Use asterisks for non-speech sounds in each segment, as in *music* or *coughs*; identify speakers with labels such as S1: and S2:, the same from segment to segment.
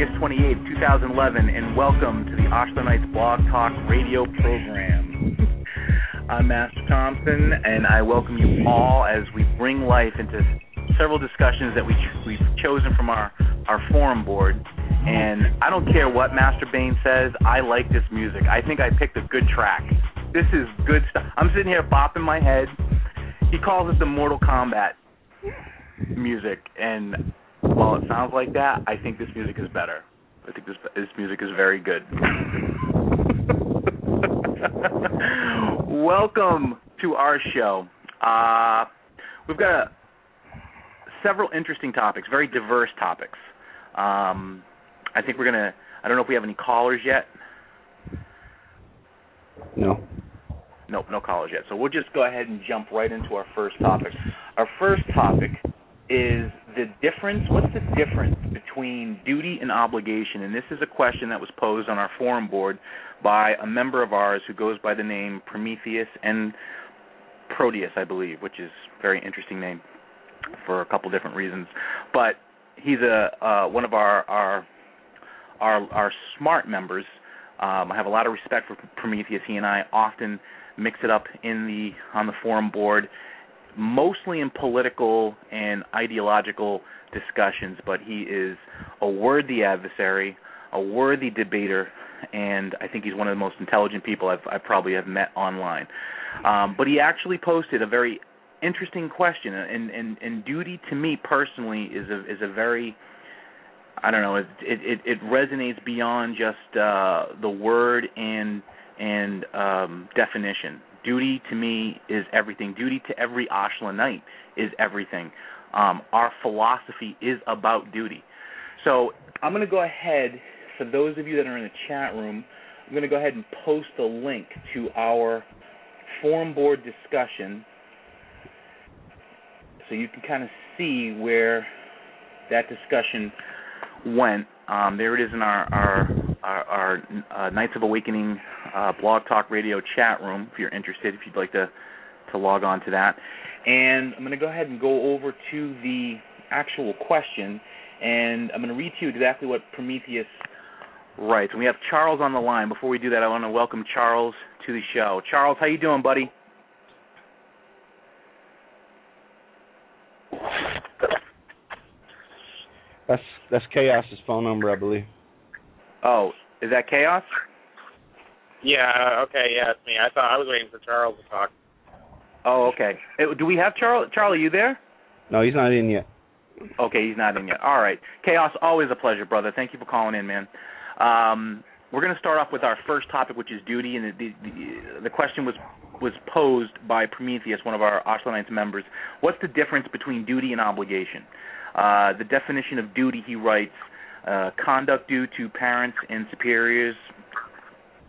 S1: August 28, 2011, and welcome to the Knights Blog Talk radio program. I'm Master Thompson, and I welcome you all as we bring life into several discussions that we ch- we've chosen from our, our forum board. And I don't care what Master Bane says, I like this music. I think I picked a good track. This is good stuff. I'm sitting here bopping my head. He calls it the Mortal Kombat music, and while it sounds like that, I think this music is better. I think this this music is very good. *laughs* Welcome to our show. Uh, we've got a, several interesting topics, very diverse topics. Um, I think we're gonna. I don't know if we have any callers yet.
S2: No.
S1: Nope, no callers yet. So we'll just go ahead and jump right into our first topic. Our first topic is the difference. What's the difference between duty and obligation? And this is a question that was posed on our forum board by a member of ours who goes by the name Prometheus and Proteus, I believe, which is a very interesting name for a couple different reasons. But he's a uh, one of our our our, our smart members. Um, I have a lot of respect for Prometheus. He and I often mix it up in the on the forum board mostly in political and ideological discussions, but he is a worthy adversary, a worthy debater, and I think he's one of the most intelligent people I've, I probably have met online. Um, but he actually posted a very interesting question, and, and, and duty to me personally is a is a very I don't know it it, it resonates beyond just uh, the word and and um, definition duty to me is everything. Duty to every Ashla Knight is everything. Um, our philosophy is about duty. So I'm going to go ahead, for those of you that are in the chat room, I'm going to go ahead and post a link to our forum board discussion so you can kind of see where that discussion went. Um, there it is in our, our our, our uh, Knights of Awakening uh, Blog Talk Radio chat room if you're interested, if you'd like to to log on to that. And I'm going to go ahead and go over to the actual question, and I'm going to read to you exactly what Prometheus writes. And we have Charles on the line. Before we do that, I want to welcome Charles to the show. Charles, how you doing, buddy?
S2: That's that's Chaos's phone number, I believe.
S1: Oh, is that Chaos?
S3: Yeah. Okay. Yeah, it's me. I thought I was waiting for Charles to talk.
S1: Oh, okay. Do we have Charles? Charlie, you there?
S2: No, he's not in yet.
S1: Okay, he's not in yet. All right. Chaos, always a pleasure, brother. Thank you for calling in, man. Um, we're going to start off with our first topic, which is duty, and the, the, the question was was posed by Prometheus, one of our Ashla members. What's the difference between duty and obligation? Uh, the definition of duty, he writes, uh, conduct due to parents and superiors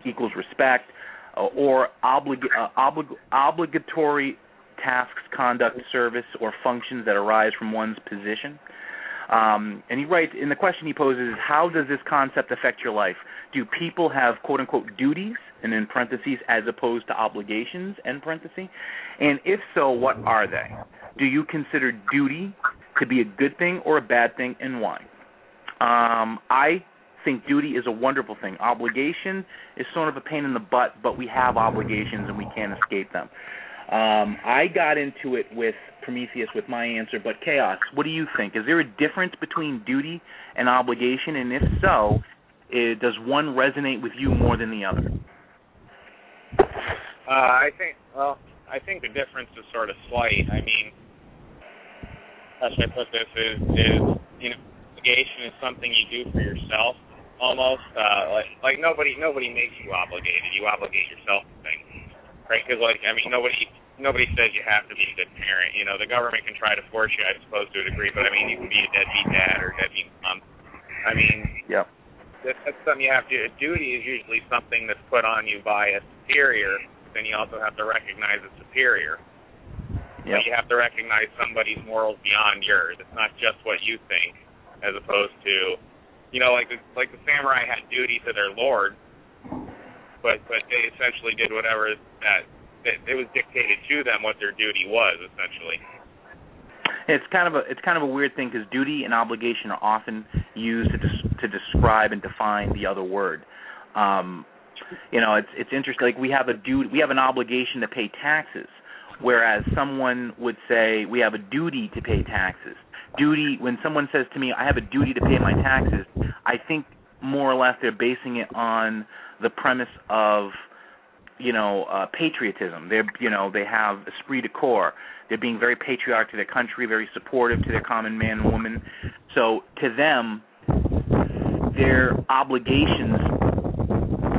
S1: equals respect, uh, or oblig- uh, oblig- obligatory tasks, conduct, service, or functions that arise from one's position. Um, and he writes, in the question he poses is, how does this concept affect your life? Do people have quote unquote duties, and in parentheses, as opposed to obligations, end parentheses? And if so, what are they? Do you consider duty to be a good thing or a bad thing, and why? Um, I think duty is a wonderful thing. Obligation is sort of a pain in the butt, but we have obligations and we can't escape them. Um, I got into it with Prometheus with my answer, but Chaos, what do you think? Is there a difference between duty and obligation? And if so, it, does one resonate with you more than the other?
S3: Uh, I think, well, I think the difference is sort of slight. I mean, how should I put this? Is, is you know, obligation is something you do for yourself almost uh like like nobody nobody makes you obligated. You obligate yourself to things right? Because like i mean nobody nobody says you have to be a good parent. You know the government can try to force you i suppose to a degree but i mean you can be a deadbeat dad or deadbeat mom. I mean
S1: yeah.
S3: that, that's something you have to duty is usually something that's put on you by a superior then you also have to recognize a superior.
S1: Yeah.
S3: you have to recognize somebody's morals beyond yours. It's not just what you think as opposed to, you know, like the like the samurai had duty to their lord, but but they essentially did whatever that, that it was dictated to them what their duty was essentially.
S1: It's kind of a it's kind of a weird thing because duty and obligation are often used to des- to describe and define the other word. Um, you know, it's it's interesting. Like we have a duty, we have an obligation to pay taxes, whereas someone would say we have a duty to pay taxes. Duty. When someone says to me, "I have a duty to pay my taxes," I think more or less they're basing it on the premise of you know uh, patriotism. They're you know they have esprit de corps. They're being very patriotic to their country, very supportive to their common man and woman. So to them, their obligations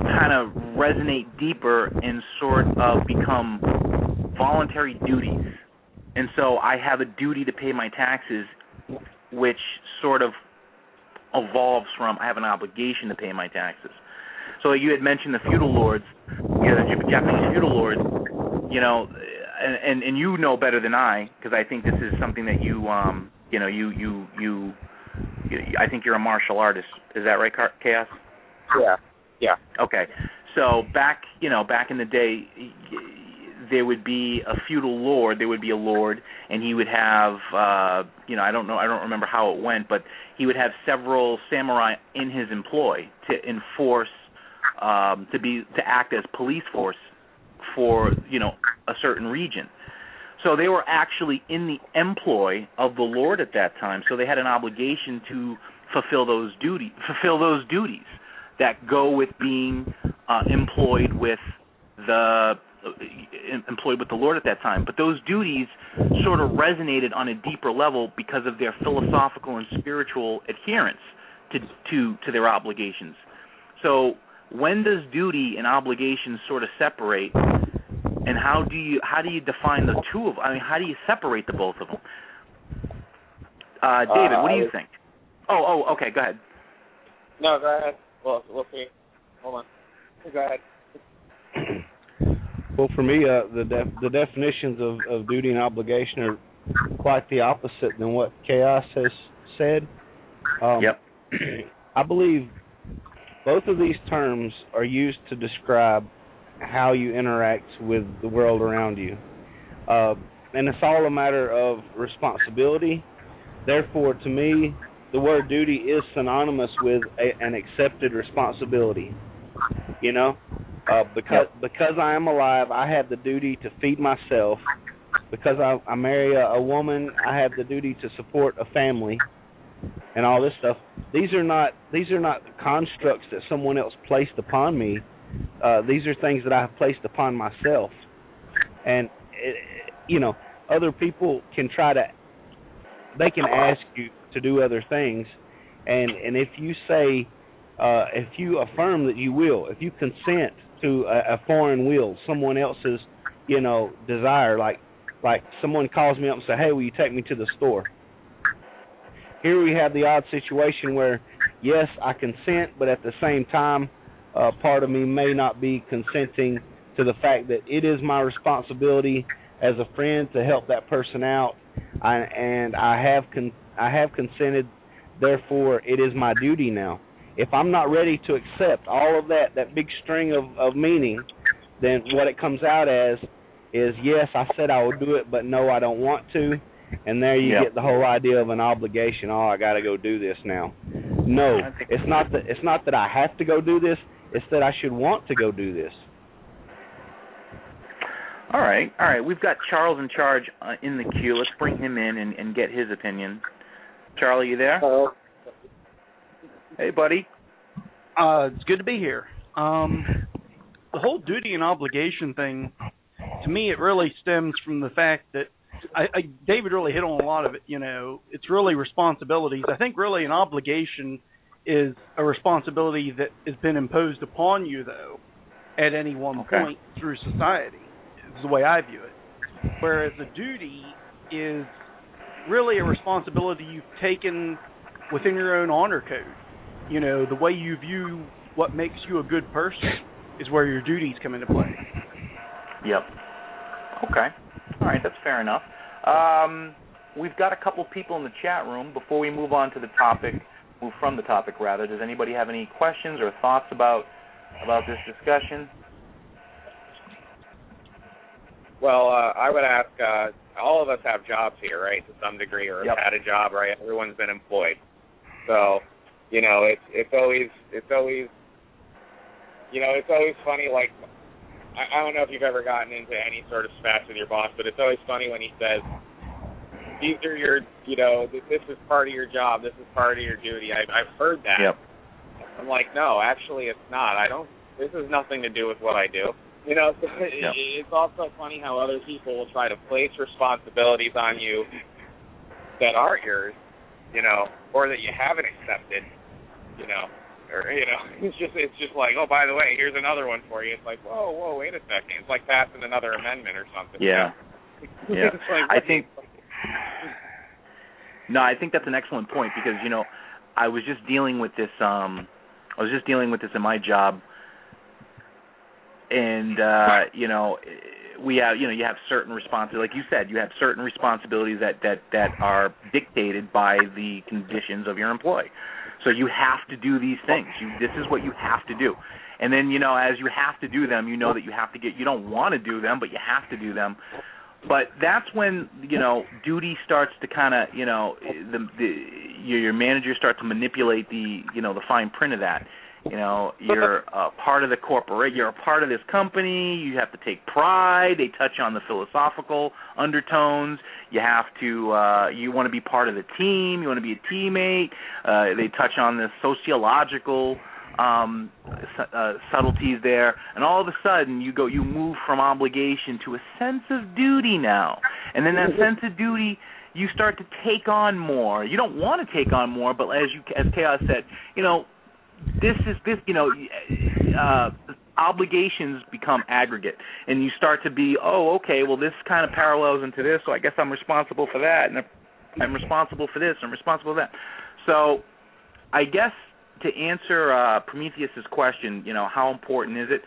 S1: kind of resonate deeper and sort of become voluntary duties. And so I have a duty to pay my taxes, which sort of evolves from I have an obligation to pay my taxes. So you had mentioned the feudal lords, you know, the Japanese feudal lords, you know, and and, and you know better than I because I think this is something that you um you know you you you, you I think you're a martial artist. Is that right, Chaos?
S3: Yeah. Yeah.
S1: Okay. So back, you know, back in the day, there would be a feudal lord. There would be a lord, and he would have, uh, you know, I don't know, I don't remember how it went, but he would have several samurai in his employ to enforce, um, to be to act as police force for, you know, a certain region. So they were actually in the employ of the lord at that time. So they had an obligation to fulfill those duty, fulfill those duties that go with being uh, employed with the employed with the Lord at that time. But those duties sort of resonated on a deeper level because of their philosophical and spiritual adherence to to to their obligations. So when does duty and obligation sort of separate? And how do you how do you define the two of? I mean, how do you separate the both of them? Uh, David,
S3: uh,
S1: what do you think? Oh, oh, okay, go ahead.
S3: No, go ahead. Well, we'll see. Hold on. Go ahead. *clears throat* *clears throat*
S2: Well, for me, uh, the def- the definitions of, of duty and obligation are quite the opposite than what Chaos has said. Um,
S1: Yep. *clears throat*
S2: I believe both of these terms are used to describe how you interact with the world around you. Uh, and it's all a matter of responsibility. Therefore, to me, the word duty is synonymous with a, an accepted responsibility. You know, uh, because because I am alive, I have the duty to feed myself. Because I, I marry a, a woman, I have the duty to support a family, and all this stuff. These are not these are not constructs that someone else placed upon me. Uh, these are things that I have placed upon myself, and it, you know, other people can try to. They can ask you to do other things, and and if you say, uh, if you affirm that you will, if you consent to a, a foreign will, someone else's, you know, desire, like like someone calls me up and say, hey, will you take me to the store? Here we have the odd situation where, yes, I consent, but at the same time, uh, part of me may not be consenting to the fact that it is my responsibility as a friend to help that person out, I, and I have con- I have consented. Therefore, it is my duty now. If I'm not ready to accept all of that, that big string of, of meaning, then what it comes out as is yes, I said I will do it, but no, I don't want to. And there you
S1: Yep.
S2: get the whole idea of an obligation. Oh, I got to go do this now. No, it's not that it's not that I have to go do this. It's that I should want to go do this.
S1: All right, all right. We've got Charles in charge uh, in the queue. Let's bring him in and, and get his opinion. Charlie, you there?
S3: Hello.
S1: Hey, buddy.
S4: Uh, it's good to be here. Um, the whole duty and obligation thing, to me, it really stems from the fact that I, I, David really hit on a lot of it. You know, it's really responsibilities. I think really an obligation is a responsibility that has been imposed upon you, though, at any one
S1: Okay.
S4: point through society. Is the way I view it. Whereas a duty is really a responsibility you've taken within your own honor code you know the way you view what makes you a good person is where your duties come into play
S1: Yep. Okay. All right, that's fair enough. Um, we've got a couple people in the chat room. Before we move on to the topic, move from the topic rather. Does anybody have any questions or thoughts about about this discussion?
S3: Well, uh, I would ask uh, all of us have jobs here, right, to some degree, or
S1: yep.
S3: have had a job, right? Everyone's been employed, so you know, it's it's always it's always you know, it's always funny. Like I, I don't know if you've ever gotten into any sort of spats with your boss, but it's always funny when he says, "These are your, you know, this, this is part of your job. This is part of your duty." I, I've heard that.
S1: Yep.
S3: I'm like, no, actually, it's not. I don't. This has nothing to do with what I do. *laughs* You know, so it,
S1: yep.
S3: it's also funny how other people will try to place responsibilities on you that aren't yours, you know, or that you haven't accepted, you know, or you know, *laughs* it's just it's just like, oh, by the way, here's another one for you. It's like, whoa, whoa, wait a second. It's like passing another amendment or something.
S1: Yeah. *laughs* Yeah.
S3: like,
S1: I think. No, I think that's an excellent point because you know, I was just dealing with this. um I was just dealing with this in my job, and uh, you know, we have you know you have certain responsibilities, like you said, you have certain responsibilities that that that are dictated by the conditions of your employee. So you have to do these things. You, this is what you have to do. And then you know, as you have to do them, you know that you have to get. You don't want to do them, but you have to do them. But that's when you know duty starts to kind of you know the, the your, your manager starts to manipulate the you know the fine print of that. You know, you're a part of the corporate. You're a part of this company. You have to take pride. They touch on the philosophical undertones. You have to. uh You want to be part of the team. You want to be a teammate. Uh They touch on the sociological um uh, subtleties there and all of a sudden you go you move from obligation to a sense of duty now and then that sense of duty you start to take on more you don't want to take on more but as you as chaos said you know this is this you know uh obligations become aggregate. And you start to be oh okay well this kind of parallels into this so i guess i'm responsible for that and i'm responsible for this and i'm responsible for that. So i guess to answer uh prometheus's question you know how important is it?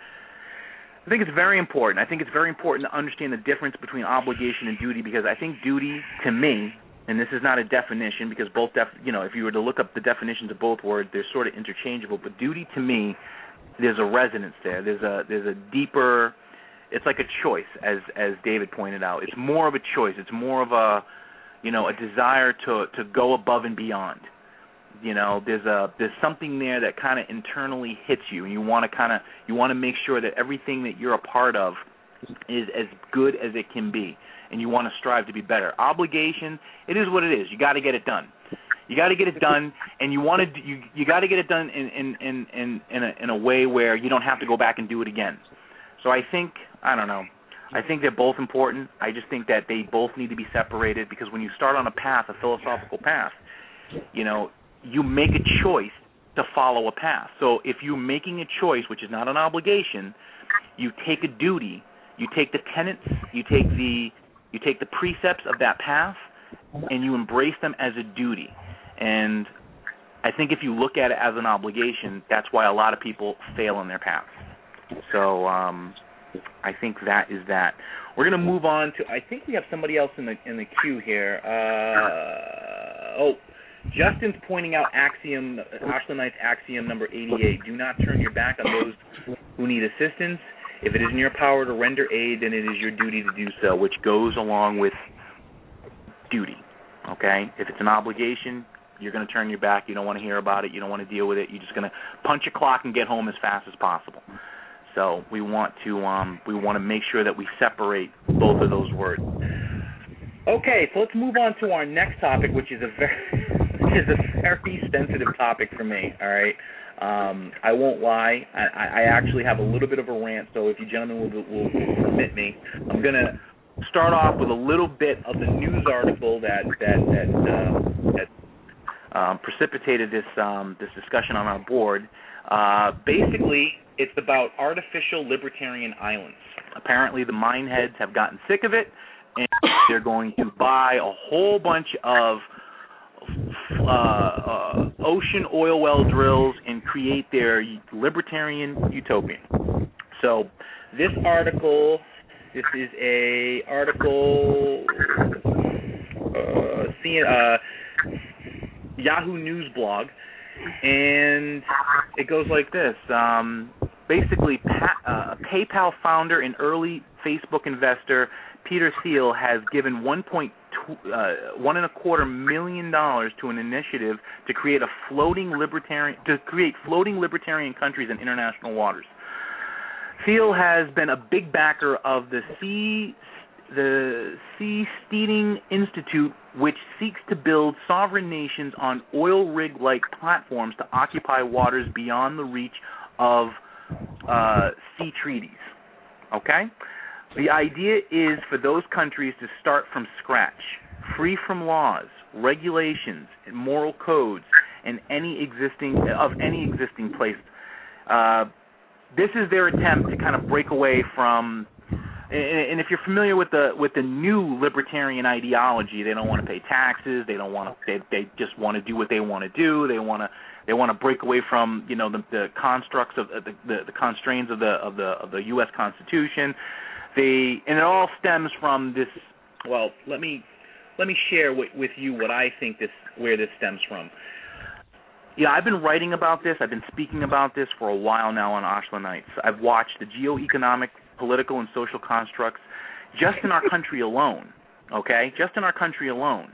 S1: I think it's very important. I think it's very important to understand the difference between obligation and duty because I think duty, to me, and this is not a definition because both def you know if you were to look up the definitions of both words they're sort of interchangeable. But duty to me there's a resonance there. There's a there's a deeper it's like a choice as as David pointed out. It's more of a choice. It's more of a you know a desire to to go above and beyond. You know there's a there's something there that kind of internally hits you and you want to kind of you want to make sure that everything that you're a part of is as good as it can be and you want to strive to be better. Obligation, it is what it is. You got to get it done. You got to get it done, and you want to you you got to get it done in in in in in a, in a way where you don't have to go back and do it again. So I think I don't know. I think they're both important. I just think that they both need to be separated because when you start on a path, a philosophical path, you know, you make a choice to follow a path. So if you're making a choice, which is not an obligation, you take a duty. You take the tenets. You take the you take the precepts of that path and you embrace them as a duty. And I think if you look at it as an obligation, that's why a lot of people fail in their paths. So um, I think that is that. We're going to move on to. I think we have somebody else in the in the queue here. Uh, oh, Justin's pointing out axiom, Ashla Knights axiom number 88. Do not turn your back on those who need assistance. If it is in your power to render aid, then it is your duty to do so, which goes along with duty. Okay? If it's an obligation, you're going to turn your back. You don't want to hear about it. You don't want to deal with it. You're just going to punch a clock and get home as fast as possible. So we want to um, we want to make sure that we separate both of those words. Okay, so let's move on to our next topic, which is a very *laughs* is a very sensitive topic for me. All right. Um, I won't lie. I, I actually have a little bit of a rant, so if you gentlemen will, will, permit me, I'm going to start off with a little bit of the news article that that that uh, that um, precipitated this um, this discussion on our board. Uh, basically, it's about artificial libertarian islands. Apparently, the mineheads have gotten sick of it, and they're going to buy a whole bunch of uh, uh, ocean oil well drills and create their libertarian utopia. So this article, this is a article, uh, uh, Yahoo News blog, and it goes like this. Um, basically, pa- uh, PayPal founder and early Facebook investor Peter Thiel has given 1.2 uh, one and a quarter million dollars to an initiative to create a floating libertarian to create floating libertarian countries in international waters. Thiel has been a big backer of the sea the Sea Steeding Institute, which seeks to build sovereign nations on oil rig like platforms to occupy waters beyond the reach of uh, sea treaties. Okay? The idea is for those countries to start from scratch, free from laws, regulations, and moral codes, and any existing of any existing place. Uh, this is their attempt to kind of break away from. And if you're familiar with the with the new libertarian ideology, they don't want to pay taxes. They don't want to. They they just want to do what they want to do. They want to they want to break away from you know the, the constructs of the, the the constraints of the of the of the U.S. Constitution. They and it all stems from this. Well, let me let me share with, with you what I think this where this stems from. Yeah, I've been writing about this. I've been speaking about this for a while now on Ashla Knights. I've watched the geo-economic, political, and social constructs just in our country alone. Okay, just in our country alone,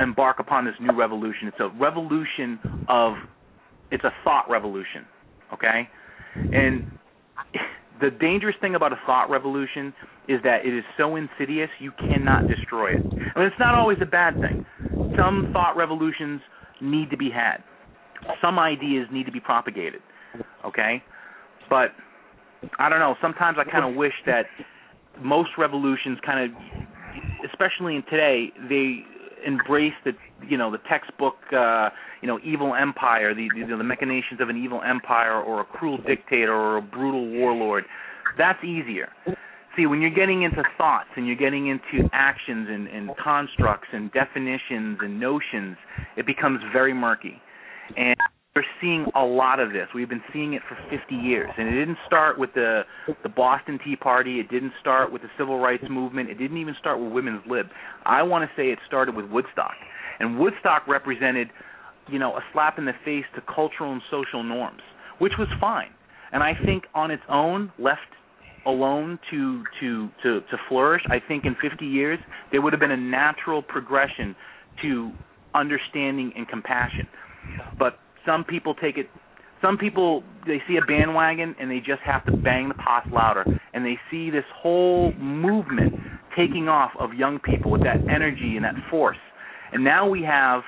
S1: embark upon this new revolution. It's a revolution of, it's a thought revolution. Okay, and the dangerous thing about a thought revolution is that it is so insidious you cannot destroy it. I mean, it's not always a bad thing. Some thought revolutions need to be had. Some ideas need to be propagated. Okay, but I don't know. Sometimes I kind of wish that most revolutions kind of, especially in today, they embrace the you know the textbook uh you know evil empire the the, the machinations of an evil empire or a cruel dictator or a brutal warlord. That's easier. See when you're getting into thoughts and you're getting into actions and, and constructs and definitions and notions it becomes very murky. And we're seeing a lot of this. We've been seeing it for 50 years, and it didn't start with the the Boston Tea Party. It didn't start with the Civil Rights Movement. It didn't even start with Women's Lib. I want to say it started with Woodstock, and Woodstock represented, you know, a slap in the face to cultural and social norms, which was fine. And I think on its own, left alone to to to to flourish, I think in 50 years there would have been a natural progression to understanding and compassion. But some people take it some people they see a bandwagon and they just have to bang the pots louder. And they see this whole movement taking off of young people with that energy and that force. And now we have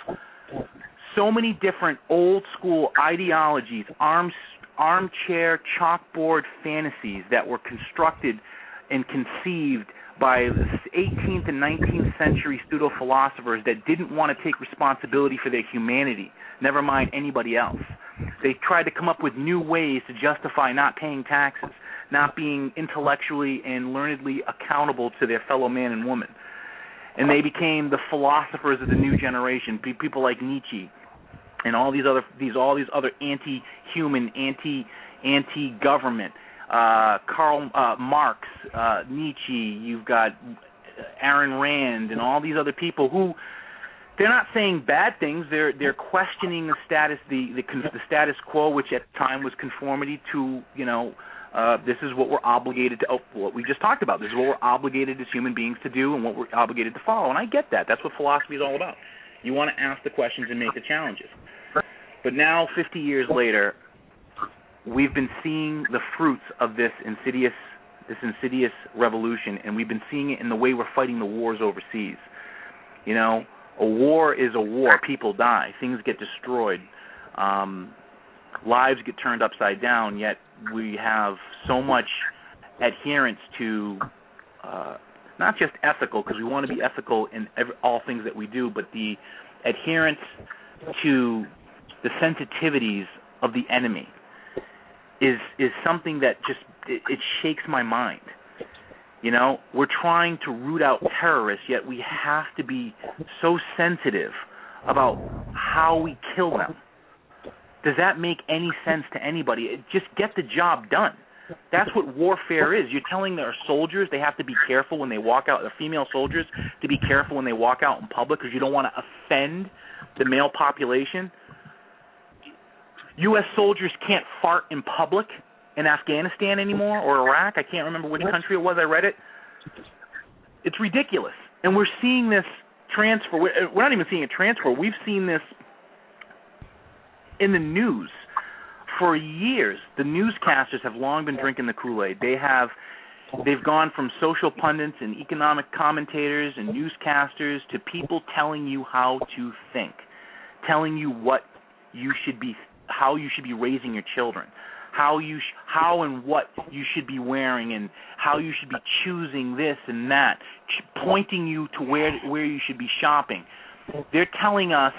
S1: so many different old school ideologies arms armchair chalkboard fantasies that were constructed and conceived by 18th and 19th century pseudo philosophers that didn't want to take responsibility for their humanity, never mind anybody else. They tried to come up with new ways to justify not paying taxes, not being intellectually and learnedly accountable to their fellow man and woman. And they became the philosophers of the new generation, people like Nietzsche and all these other these all these other anti-human, anti anti-government uh, Karl uh, Marx, uh, Nietzsche, you've got Ayn Rand, and all these other people who they're not saying bad things. They're they're questioning the status the the, the status quo, which at the time was conformity to you know. Uh, this is what we're obligated to. Oh, what we just talked about. This is what we're obligated as human beings to do, and what we're obligated to follow. And I get that. That's what philosophy is all about. You want to ask the questions and make the challenges. But now, 50 years later, we've been seeing the fruits of this insidious this insidious revolution and we've been seeing it in the way we're fighting the wars overseas. You know, a war is a war, people die, things get destroyed. Um lives get turned upside down, yet we have so much adherence to uh not just ethical because we want to be ethical in every, all things that we do, but the adherence to the sensitivities of the enemy is is something that just it, it shakes my mind. You know, we're trying to root out terrorists, yet we have to be so sensitive about how we kill them. Does that make any sense to anybody? Just get the job done. That's what warfare is. You're telling our soldiers they have to be careful when they walk out, the female soldiers to be careful when they walk out in public because you don't want to offend the male population. U.S. soldiers can't fart in public in Afghanistan anymore or Iraq. I can't remember which country it was. I read it. it's ridiculous, and we're seeing this transfer. We're uh, we're not even seeing a transfer. We've seen this in the news for years. The newscasters have long been drinking the Kool Aid. They have they've gone from social pundits and economic commentators and newscasters to people telling you how to think, telling you what you should be, how you should be raising your children, how you sh- how and what you should be wearing, and how you should be choosing this and that, ch- pointing you to where where you should be shopping. They're telling us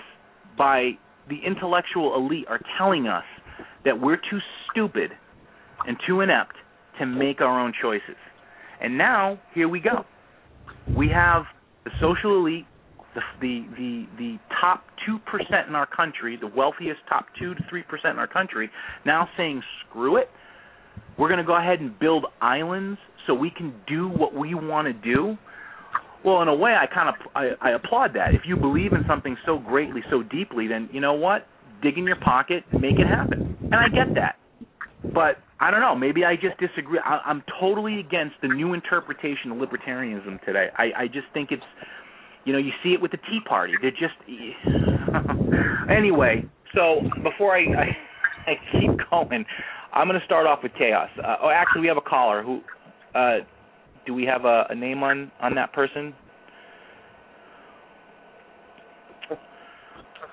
S1: by the intellectual elite are telling us that we're too stupid and too inept to make our own choices. And now here we go. We have the social elite, the the the, the top two percent in our country, the wealthiest top two to three percent in our country, now saying screw it. We're going to go ahead and build islands so we can do what we want to do. Well, in a way, I kind of I, I applaud that. If you believe in something so greatly, so deeply, then you know what? Dig in your pocket, make it happen. And I get that. But I don't know. Maybe I just disagree. I, I'm totally against the new interpretation of libertarianism today. I, I just think it's, you know, you see it with the Tea Party. They're just. *laughs* anyway, so before I, I *laughs* I keep going, I'm going to start off with chaos. Uh, oh, actually, we have a caller. Who? Uh, do we have a, a name on on that person?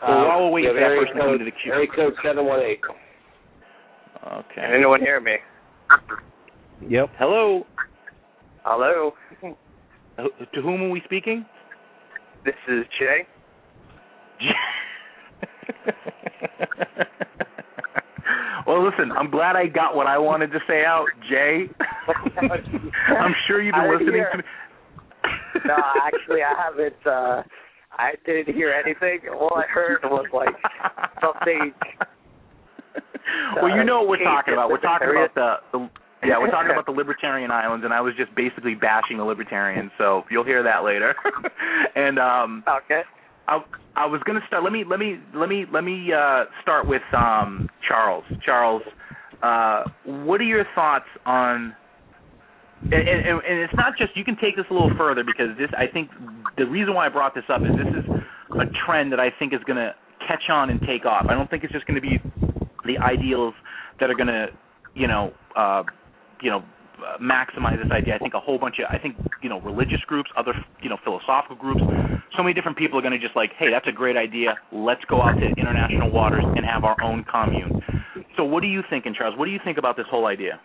S1: Well, while we're waiting for that person to come into the queue.
S5: Area code seven one eight.
S1: Okay.
S3: Can anyone hear me?
S2: Yep.
S1: Hello.
S3: Hello.
S1: Who- To whom are we speaking?
S3: This is Jay. *laughs*
S1: well, listen, I'm glad I got what I wanted to say out, Jay. *laughs* I'm sure you've been listening
S3: hear-
S1: to me.
S3: no, actually, I haven't. uh I didn't hear anything. All I heard was like something.
S1: well, you know what we're talking about. We're talking about the, the yeah, we're talking about *laughs* the libertarian islands, and I was just basically bashing the libertarians. So you'll hear that later. *laughs* and um,
S3: Okay.
S1: I I was gonna start. Let me let me let me let me uh, start with um, Charles. Charles, uh, what are your thoughts on? And, and, and it's not just you can take this a little further because this I think the reason why I brought this up is this is a trend that I think is going to catch on and take off. I don't think it's just going to be the ideals that are going to you know uh, you know maximize this idea. I think a whole bunch of I think you know religious groups, other you know philosophical groups, so many different people are going to just like, hey, that's a great idea. Let's go out to international waters and have our own commune. So what are you thinking, Charles? What do you think about this whole idea?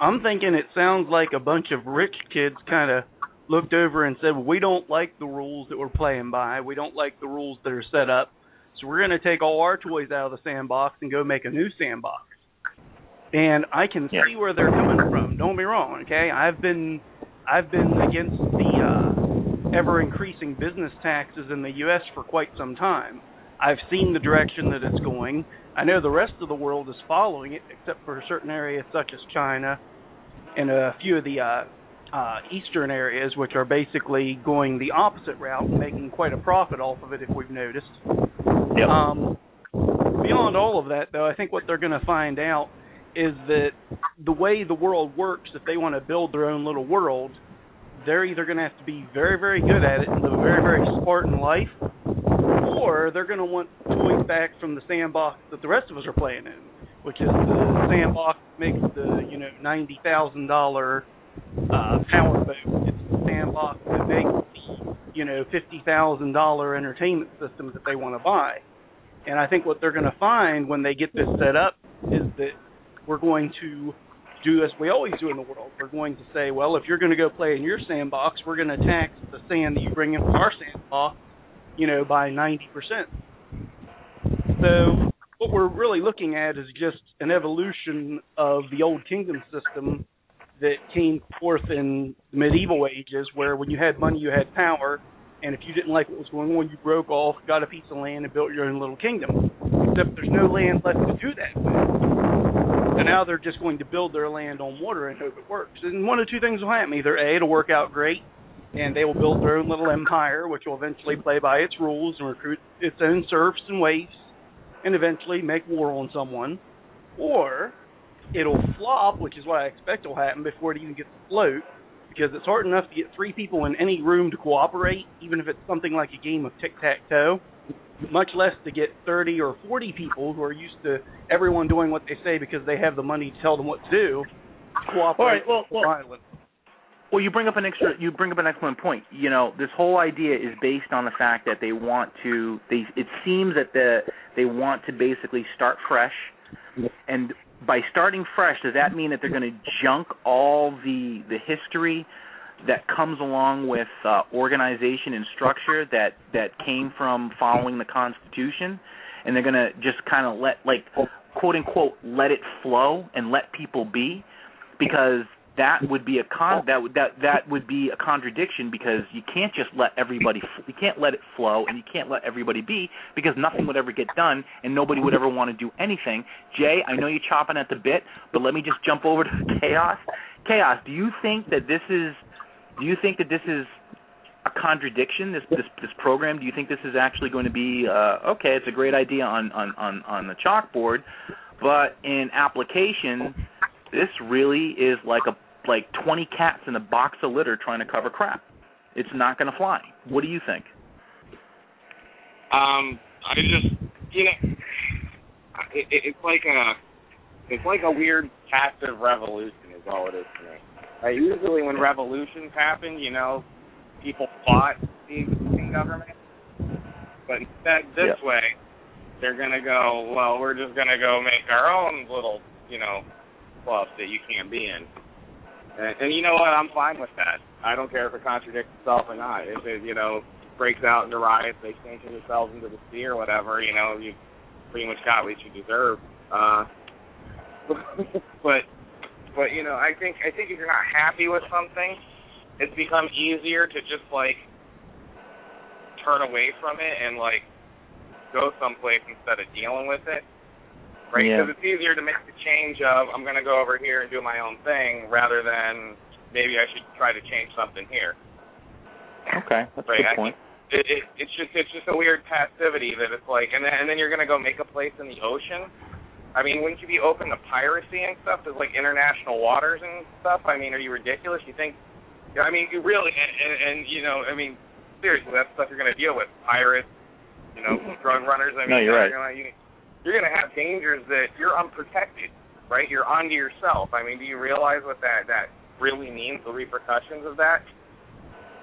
S4: I'm thinking it sounds like a bunch of rich kids kind of looked over and said, "We don't like the rules that we're playing by. We don't like the rules that are set up. So we're going to take all our toys out of the sandbox and go make a new sandbox." And I can
S1: Yeah.
S4: see where they're coming from. Don't be wrong, okay? I've been I've been against the uh ever increasing business taxes in the US for quite some time. I've seen the direction that it's going. I know the rest of the world is following it, except for certain areas such as China and a few of the uh, uh, eastern areas, which are basically going the opposite route and making quite a profit off of it, if we've noticed.
S1: Yep.
S4: Um, beyond all of that, though, I think what they're going to find out is that the way the world works, if they want to build their own little world, they're either going to have to be very, very good at it and live a very, very Spartan life, or they're going to want toys back from the sandbox that the rest of us are playing in, which is the sandbox makes the you know ninety thousand dollar uh, power boat. It's the sandbox that makes the you know fifty thousand dollar entertainment systems that they want to buy. And I think what they're going to find when they get this set up is that we're going to do as we always do in the world. We're going to say, well, if you're going to go play in your sandbox, we're going to tax the sand that you bring in from our sandbox, you know, by 90%. So what we're really looking at is just an evolution of the old kingdom system that came forth in the medieval ages, where when you had money, you had power, and if you didn't like what was going on, you broke off, got a piece of land, and built your own little kingdom. Except there's no land left to do that with. So now they're just going to build their land on water and hope it works. And one of two things will happen: either a, it'll work out great, and they will build their own little empire, which will eventually play by its rules and recruit its own serfs and waifs, and eventually make war on someone, or it'll flop, which is what I expect will happen before it even gets afloat, because it's hard enough to get three people in any room to cooperate, even if it's something like a game of tic tac toe. Much less to get 30 or 40 people who are used to everyone doing what they say because they have the money to tell them what to do. Cooperate
S1: All right, well, well-
S4: violence.
S1: Well, you bring up an extra. You bring up an excellent point. You know, this whole idea is based on the fact that they want to. They. It seems that the they want to basically start fresh, and by starting fresh, does that mean that they're going to junk all the the history that comes along with uh, organization and structure that that came from following the Constitution, and they're going to just kind of let like quote unquote let it flow and let people be, because that would be a con that would that that would be a contradiction because you can't just let everybody you can't let it flow and you can't let everybody be because nothing would ever get done and nobody would ever want to do anything. Jay, I know you're chopping at the bit, but let me just jump over to *laughs* chaos. Chaos, do you think that this is do you think that this is a contradiction this this this program do you think this is actually going to be uh okay it's a great idea on on on on the chalkboard but in application this really is like a like 20 cats in a box of litter trying to cover crap. It's not going to fly. What do you think?
S3: Um, I just, you know, it, it, it's like a, it's like a weird passive revolution is all it is to me. Uh, usually when revolutions happen, you know, people fought the existing government, but instead this
S1: Yeah.
S3: way, they're gonna go, well, we're just gonna go make our own little, you know, club that you can't be in. And, and you know what? I'm fine with that. I don't care if it contradicts itself or not. If it, you know, breaks out into riots, they change themselves into the sea or whatever, you know, you pretty much got what you deserve. Uh, *laughs* but, but you know, I think I think if you're not happy with something, it's become easier to just like turn away from it and like go someplace instead of dealing with it. Right?
S1: Yeah.
S3: Because it's easier to make the change of I'm going to go over here and do my own thing rather than maybe I should try to change something here.
S1: Okay, that's
S3: Right,
S1: a
S3: I
S1: good point.
S3: It, it it's just it's just a weird passivity that it's like, and then and then you're going to go make a place in the ocean. I mean, wouldn't you be open to piracy and stuff? There's like international waters and stuff. I mean, are you ridiculous? You think? I mean, you really and, and and you know, I mean, seriously, that's stuff you're going to deal with. Pirates, you know, mm-hmm. drug runners. I mean,
S1: No, you're right.
S3: You're gonna, you, you're going to have dangers that you're unprotected, right? You're onto yourself. I mean, do you realize what that that really means? The repercussions of that.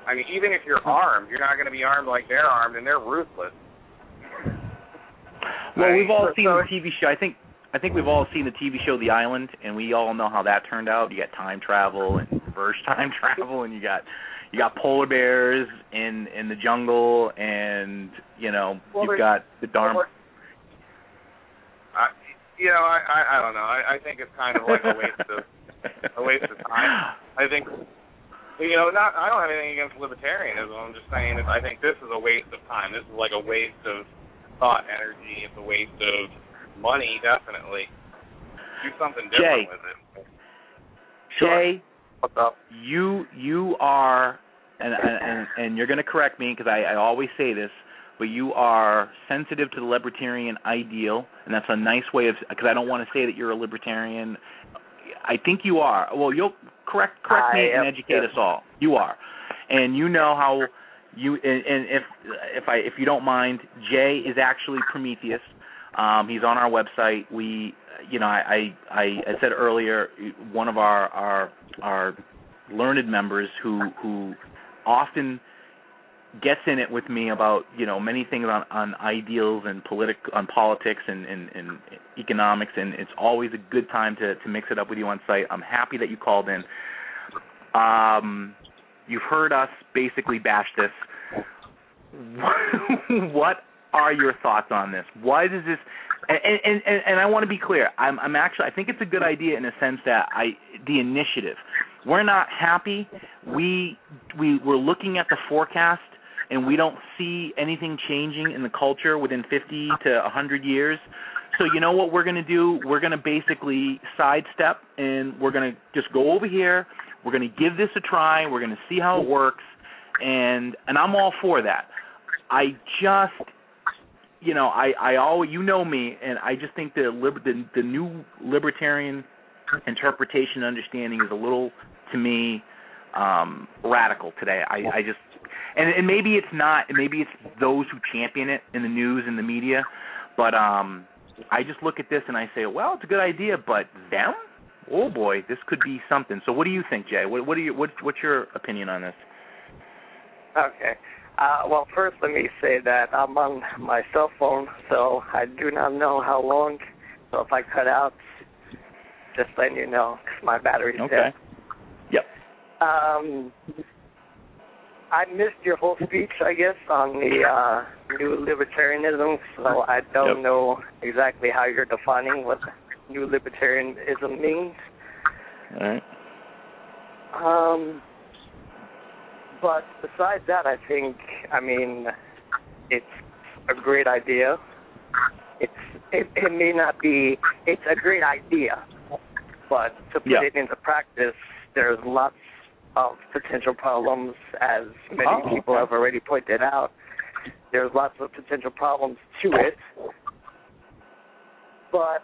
S3: I mean, even if you're mm-hmm. armed, you're not going to be armed like they're armed, and they're ruthless.
S1: Well,
S3: Right.
S1: we've all
S3: So-
S1: seen the TV show. I think I think we've all seen the TV show The Island, and we all know how that turned out. You got time travel and reverse *laughs* time travel, and you got you got polar bears in in the jungle, and you know
S3: Well,
S1: you've got the Dharma.
S3: I, you know, I, I I don't know. I, I think it's kind of like a waste of a waste of time. I think you know, not I don't have anything against libertarianism. I'm just saying that I think this is a waste of time. This is like a waste of thought energy. It's a waste of money, definitely. Do something
S1: Jay.
S3: different with it.
S1: Jay,
S3: What's up?
S1: you you are and and and you're going to correct me because I, I always say this but you are sensitive to the libertarian ideal and that's a nice way of because I don't want to say that you're a libertarian I think you are well you'll correct correct me
S3: I
S1: and educate
S3: yes.
S1: us all you are and you know how you and, and if if I if you don't mind Jay is actually Prometheus um, he's on our website. We, you know, I, I, I said earlier, one of our our our learned members who who often gets in it with me about you know many things on on ideals and politic on politics and, and and economics and it's always a good time to to mix it up with you on site. I'm happy that you called in. Um, you've heard us basically bash this. *laughs* what are your thoughts on this? Why does this? And and and, and I want to be clear. I'm I'm actually I think it's a good idea in a sense that I the initiative. We're not happy. We we we're looking at the forecast and we don't see anything changing in the culture within 50 to 100 years. So you know what we're going to do? We're going to basically sidestep and we're going to just go over here. We're going to give this a try. We're going to see how it works and and I'm all for that. I just you know, I I always you know me, and I just think the liber, the the new libertarian interpretation and understanding is a little to me um, radical today. I, I just and, and maybe it's not. Maybe it's those who champion it in the news and the media, but um, I just look at this and I say, well, it's a good idea, but them? Oh boy, this could be something. So, what do you think, Jay? What, what are you? What, what's your opinion on this?
S5: Okay. Uh, well, first let me say that I'm on my cell phone, so I do not know how long. So if I cut out, just letting you know, cause my battery's
S1: okay.
S5: dead.
S1: Yep.
S5: Um, I missed your whole speech, I guess, on the uh, new libertarianism. So I don't
S1: Yep.
S5: know exactly how you're defining what new libertarianism means.
S1: All right.
S5: Um, but besides that, I think, I mean, it's a great idea. It's it, it may not be. It's a great idea, but to put
S1: Yeah.
S5: it into practice, there's lots of potential problems, as many
S1: Oh,
S5: people
S1: okay.
S5: have already pointed out. There's lots of potential problems to it, but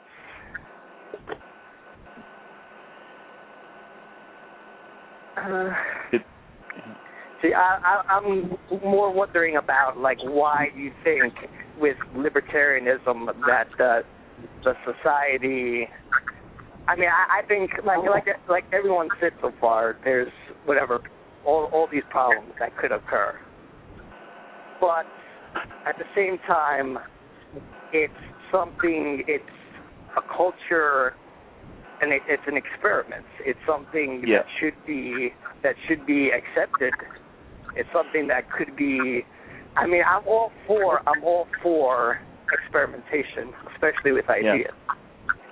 S5: uh,
S1: It-
S5: See, I, I, I'm more wondering about like why you think with libertarianism that the the society. I mean, I, I think like like like everyone said so far, there's whatever all all these problems that could occur, but at the same time, it's something. It's a culture and it, it's an experiment. It's something
S1: Yeah.
S5: that should be that should be accepted. It's something that could be. I mean, I'm all for I'm all for experimentation, especially with ideas.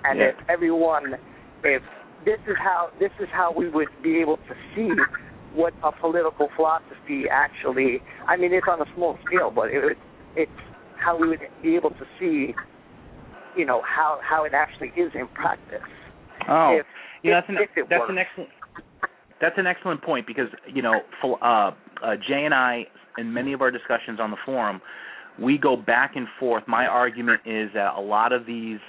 S5: And
S1: Yeah.
S5: if everyone, if this is how this is how we would be able to see what a political philosophy actually. I mean, it's on a small scale, but it, it's how we would be able to see, you know, how how it actually is in practice.
S1: Oh,
S5: if,
S1: you know, that's an
S5: if it
S1: that's
S5: works.
S1: an excellent that's an excellent point because you know uh, uh, Jay and I in many of our discussions on the forum we go back and forth. My argument is that a lot of these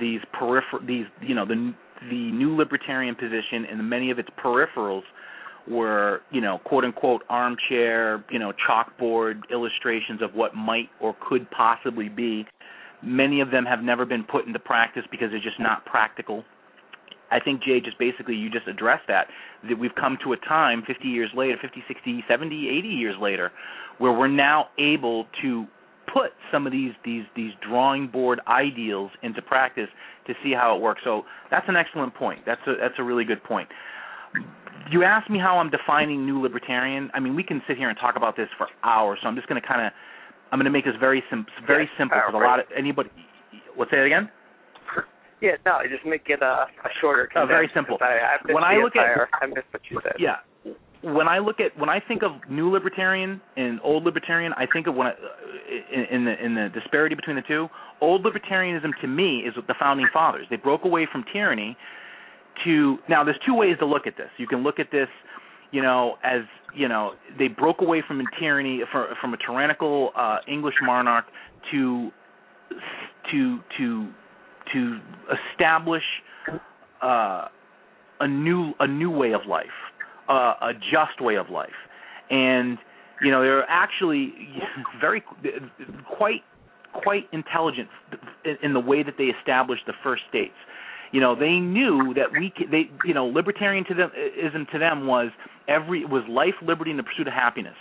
S1: these peripher these you know the the new libertarian position and many of its peripherals were you know quote unquote armchair you know chalkboard illustrations of what might or could possibly be. Many of them have never been put into practice because they're just not practical. I think Jay just basically you just addressed that that we've come to a time 50 years later, 50, 60, 70, 80 years later where we're now able to put some of these these these drawing board ideals into practice to see how it works. So that's an excellent point. That's a that's a really good point. You asked me how I'm defining new libertarian. I mean, we can sit here and talk about this for hours. So I'm just going to kind of I'm going to make this very sim- very
S5: Yes,
S1: simple because a lot of anybody. Let's say it again.
S5: Yeah, no, just make it a, a shorter.
S1: Oh, very simple.
S5: I, I
S1: When I look at-
S5: entire, I missed what you said.
S1: Yeah. When I look at when I think of new libertarian and old libertarian, I think of when I, in, in the in the disparity between the two. Old libertarianism to me is the founding fathers. They broke away from tyranny to now. There's two ways to look at this. You can look at this, you know, as you know, they broke away from a tyranny from from a tyrannical uh, English monarch to to to to establish uh, a new a new way of life, uh, a just way of life, and you know they're actually *laughs* very quite quite intelligent in, the way that they established the first states. You know, they knew that we they you know libertarian to them to them was every was life, liberty, and the pursuit of happiness.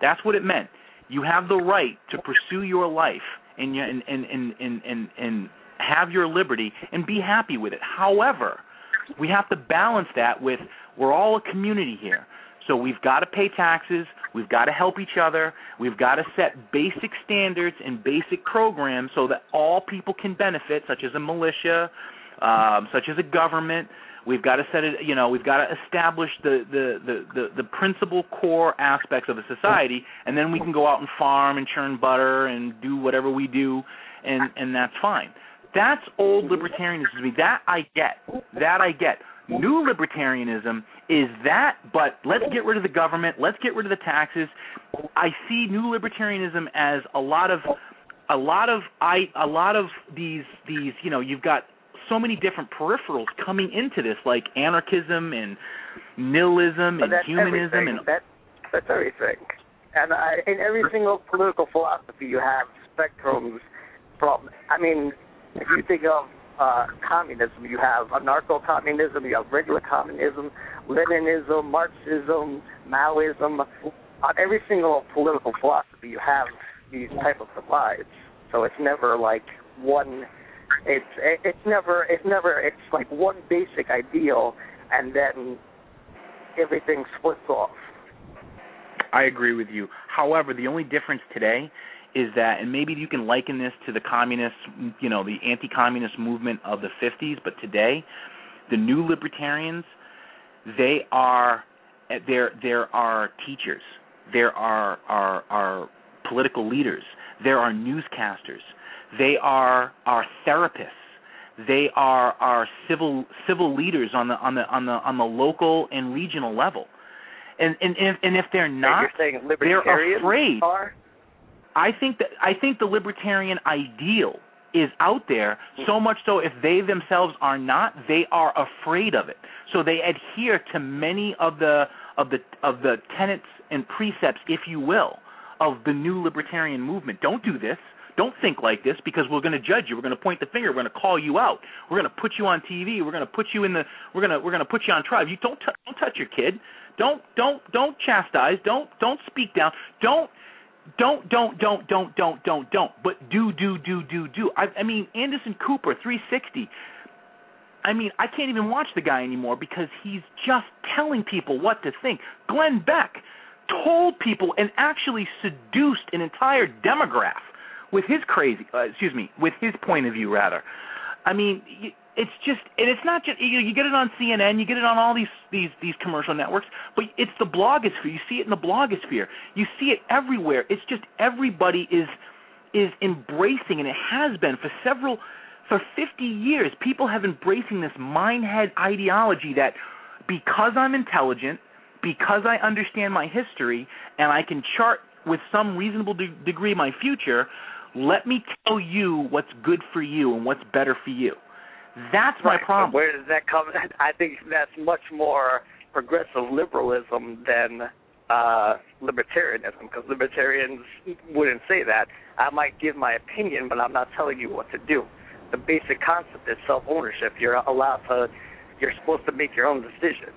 S1: That's what it meant. You have the right to pursue your life and and and and and, and have your liberty and be happy with it. However, we have to balance that with we're all a community here. So we've got to pay taxes, we've got to help each other, we've got to set basic standards and basic programs so that all people can benefit, such as a militia, um, such as a government. We've got to set it, you know, we've got to establish the, the, the, the, the principal core aspects of a society, and then we can go out and farm and churn butter and do whatever we do, and, and that's fine. That's old libertarianism to me. That I get. That I get. New libertarianism is that, but let's get rid of the government. Let's get rid of the taxes. I see new libertarianism as a lot of, a lot of I, a lot of these these. You know, you've got so many different peripherals coming into this, like anarchism and nihilism and humanism
S5: everything.
S1: and
S5: that, that's everything. And I, in every single political philosophy, you have spectrums from. I mean, if you think of uh, communism, you have anarcho-communism, you have regular communism, Leninism, Marxism, Maoism. On every single political philosophy, you have these type of divides. So it's never like one. It's it's never it's never it's like one basic ideal, and then everything splits off.
S1: I agree with you. However, the only difference today is that, and maybe you can liken this to the communist, you know, the anti-communist movement of the 50s, but today, the new libertarians, they are, eh, there, there are teachers, there are, are, are political leaders, there are newscasters, they are, are therapists, they are, are civil, civil leaders on the, on the, on the, on the local and regional level. And, and, and, if, and if they're not,
S5: You're saying
S1: they're afraid.
S5: are?
S1: I think that I think the libertarian ideal is out there so hmm. much so if they themselves are not, they are afraid of it. So they adhere to many of the of the of the tenets and precepts, if you will, of the new libertarian movement. Don't do this. Don't think like this because we're going to judge you. We're going to point the finger. We're going to call you out. We're going to put you on TV. We're going to put you in the. We're going to we're going to put you on trial. You don't t- don't touch your kid. Don't don't don't chastise. Don't don't speak down. Don't don't don't don't don't don't don't don't. But do do do do do. I i mean anderson cooper 360 i mean i can't even watch the guy anymore because he's just telling people what to think. Glenn beck told people and actually seduced an entire demograph with his crazy uh, excuse me with his point of view rather. I mean it's just and it's not just you, you get it on CNN, you get it on all these these these commercial networks, but it's the blogosphere. You see it in the blogosphere. You see it everywhere. It's just everybody is is embracing, and it has been for several for 50 years. People have embracing this mindhead ideology that because I'm intelligent, because I understand my history, and I can chart with some reasonable de- degree my future, let me tell you what's good for you and what's better for you. That's my
S5: Right, but
S1: problem.
S5: Where does that come? *laughs* I think that's much more progressive liberalism than uh, libertarianism, because libertarians wouldn't say that. I might give my opinion, but I'm not telling you what to do. The basic concept is self-ownership. You're allowed to. You're supposed to make your own decisions.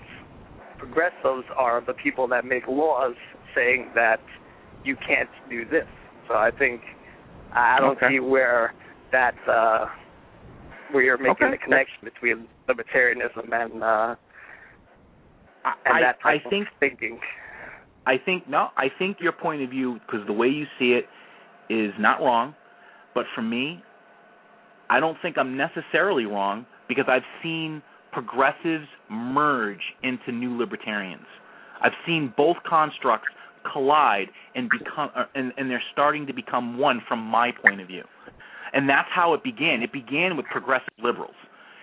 S5: Progressives are the people that make laws saying that you can't do this. So I think I don't
S1: Okay.
S5: see where that. Uh, where you're making
S1: Okay.
S5: the connection between libertarianism and uh,
S1: I,
S5: and
S1: I,
S5: that
S1: I
S5: type
S1: think
S5: of thinking.
S1: I think no, I think your point of view because the way you see it is not wrong, but for me, I don't think I'm necessarily wrong because I've seen progressives merge into new libertarians. I've seen both constructs collide and become uh, and, and they're starting to become one from my point of view. And that's how it began. It began with progressive liberals.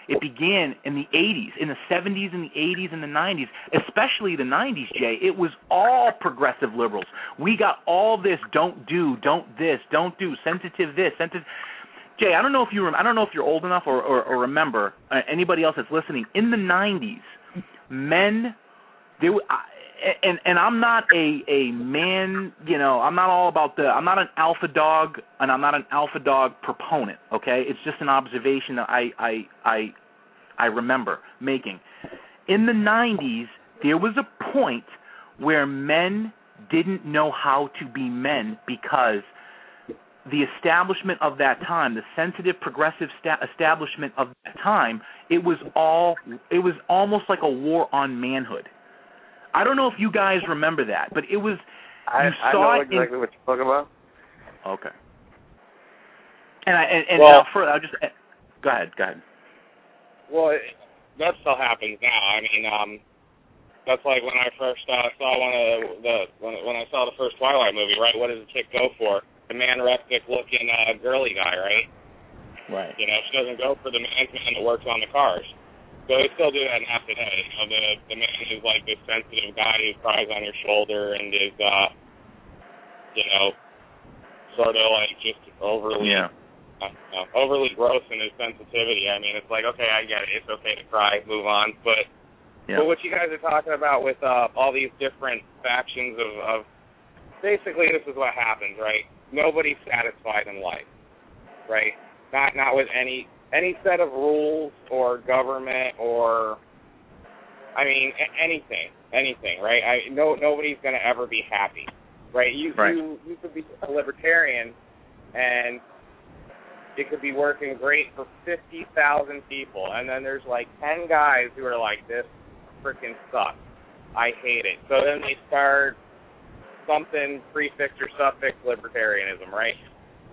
S1: It began in the 80s, in the 70s and the 80s and the 90s, especially the 90s, Jay. It was all progressive liberals. We got all this don't do, don't this, don't do, sensitive this, sensitive. Jay, I don't know if you rem- I don't know if you're old enough or, or, or remember uh, anybody else that's listening. In the 90s, men there were, and and I'm not a a man, you know, I'm not all about the I'm not an alpha dog and I'm not an alpha dog proponent, okay? It's just an observation that I I I I remember making. In the 90s, there was a point where men didn't know how to be men because the establishment of that time, the sensitive progressive sta- establishment of that time, it was all it was almost like a war on manhood. I don't know if you guys remember that, but it was
S5: I,
S1: You
S5: I
S1: saw
S5: know
S1: it in-
S5: exactly what you're talking about.
S1: okay. And I and, and
S3: Well-
S1: I'll, further, I'll just eh, go ahead, go ahead.
S3: Well, it, that still happens now. I mean, um, that's like when I first uh, saw one of the, the when when I saw the first Twilight movie. Right, what does the chick go for? The anorexic looking uh, girly guy, right?
S1: Right.
S3: You know, she doesn't go for the man's man that works on the cars. So they still do that now today. You know, the the man is like this sensitive guy who cries on your shoulder and is uh you know, sort of like just overly
S1: Yeah.
S3: know, overly gross in his sensitivity. I mean, it's like, okay, I get it. It's okay to cry, move on. But
S1: Yeah.
S3: but what you guys are talking about with uh, all these different factions of, of basically this is what happens, right? Nobody's satisfied in life, right? Not not with any any set of rules or government or I mean anything, anything, right? I no nobody's gonna ever be happy, right? You
S1: Right.
S3: you you could be a libertarian, and it could be working great for fifty thousand people, and then there's like ten guys who are like, this freaking sucks. I hate it. So then they start something prefix or suffix libertarianism, right?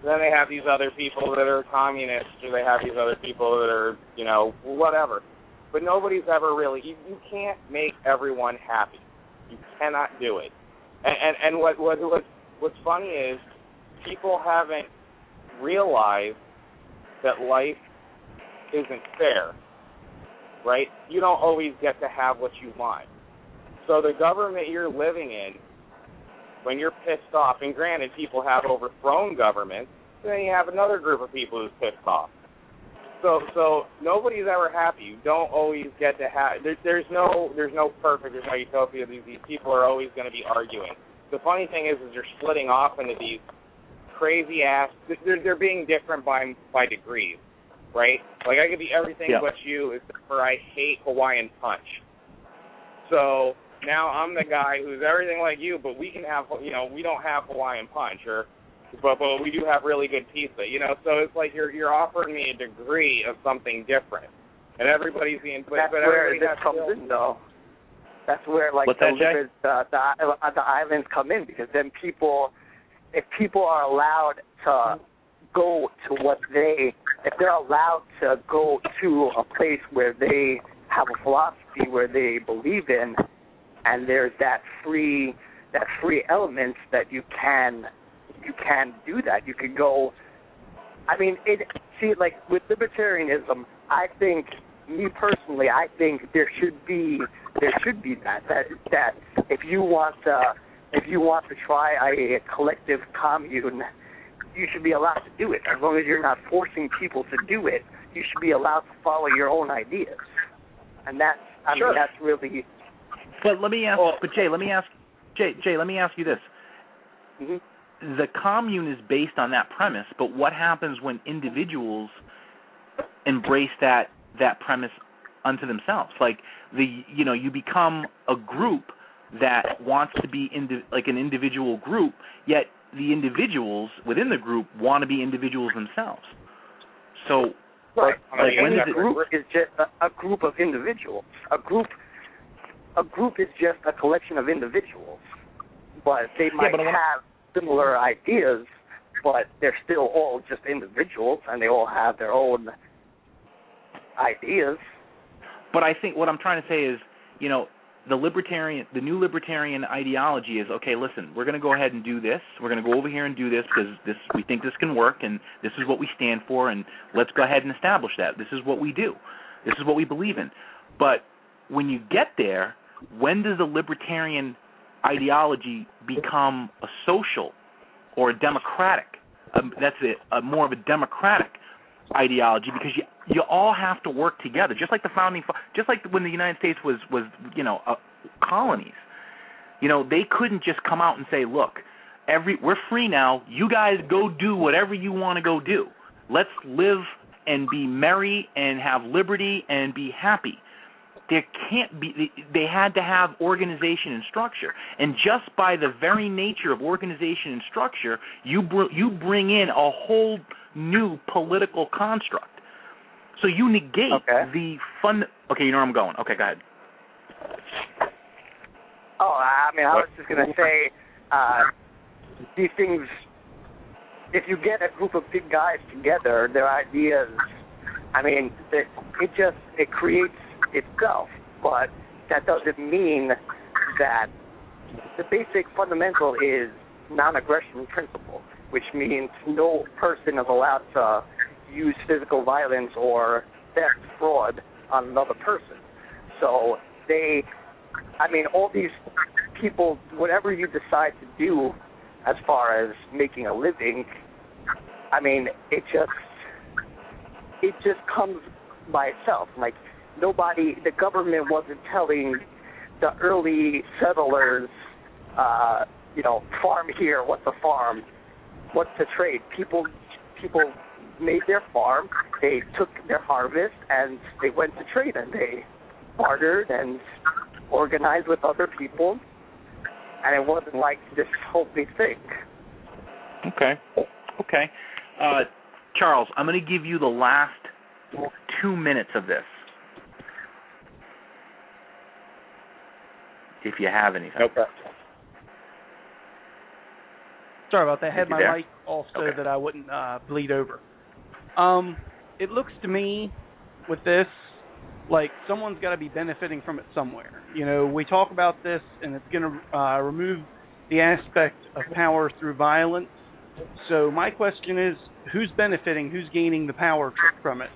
S3: Then they have these other people that are communists, or they have these other people that are, you know, whatever. But nobody's ever really. You, you can't make everyone happy. You cannot do it. And and, and what what what's what's funny is people haven't realized that life isn't fair. Right? You don't always get to have what you want. So the government you're living in when you're pissed off, and granted, people have overthrown governments, then you have another group of people who's pissed off. So, so nobody's ever happy. You don't always get to have. There, there's no, there's no perfect. There's no utopia. These, these people are always going to be arguing. The funny thing is, is they're splitting off into these crazy ass. They're, they're being different by by degrees, right? Like I could be everything
S1: Yeah.
S3: but you, except for I hate Hawaiian Punch. So now I'm the guy who's everything like you, but we can have, you know, we don't have Hawaiian Punch, or but but we do have really good pizza, you know. So it's like you're you're offering me a degree of something different, and everybody's being, but,
S5: That's
S3: but
S5: where
S3: everybody
S5: this
S3: has
S5: comes
S3: to-
S5: in, though. That's where like
S1: What's
S5: the,
S1: that, Jay?
S5: libers- the, the uh, the islands come in because then people, if people are allowed to go to what they, if they're allowed to go to a place where they have a philosophy where they believe in, and there's that free that free element that you can you can do that. You can go. I mean, it. See, like with libertarianism, I think me personally, I think there should be there should be that that that if you want to if you want to try a, collective commune, you should be allowed to do it as long as you're not forcing people to do it. You should be allowed to follow your own ideas, and that's I
S3: Sure.
S5: mean that's really
S1: But let me ask.
S3: Well-
S1: but Jay, let me ask. Jay, Jay, let me ask you this.
S5: mhm.
S1: the commune is based on that premise, but what happens when individuals embrace that that premise unto themselves? Like the you know, you become a group that wants to be indi- like an individual group, yet the individuals within the group want to be individuals themselves. So
S5: Right.
S3: I mean,
S1: Like, when
S5: a group is just a, a group of individuals. A group, a group is just a collection of individuals, but they might
S1: but
S5: have similar ideas, but they're still all just individuals, and they all have their own ideas.
S1: But I think what I'm trying to say is, you know, the libertarian, the new libertarian ideology is okay. Listen, we're going to go ahead and do this. We're going to go over here and do this because this we think this can work, and this is what we stand for, and let's go ahead and establish that. This is what we do. This is what we believe in. But when you get there, when does the libertarian ideology become a social or a democratic? Um, that's it, a more of a democratic ideology because you you all have to work together, just like the founding, just like when the United States was was you know uh, colonies. You know they couldn't just come out and say, look, every we're free now. You guys go do whatever you want to go do. Let's live and be merry and have liberty and be happy. There can't be. They had to have organization and structure, and just by the very nature of organization and structure, you br- you bring in a whole new political construct. So you negate
S5: Okay.
S1: the fun. Okay, you know where I'm going. Okay, go ahead.
S5: Oh, I mean, I was just gonna say, uh, these things. If you get a group of big guys together, their ideas. I mean, it, it just it creates itself, but that doesn't mean that the basic fundamental is non-aggression principle, which means no person is allowed to use physical violence or theft, fraud on another person. So they I mean, all these people, whatever you decide to do as far as making a living, I mean, it just it just comes by itself. Like nobody, the government wasn't telling the early settlers, uh, you know, farm here, what's a farm, what's the trade. People, people made their farm, they took their harvest, and they went to trade, and they bartered and organized with other people, and it wasn't like this whole big thing.
S1: Okay. Okay. Uh, Charles, I'm going to give you the last two minutes of this. If you have anything.
S3: Okay.
S4: Sorry about that. I had my
S1: there?
S4: mic off so
S1: Okay.
S4: that I wouldn't uh, bleed over. Um, it looks to me with this like someone's got to be benefiting from it somewhere. You know, we talk about this, and it's going to uh, remove the aspect of power through violence. So my question is, who's benefiting? Who's gaining the power from it?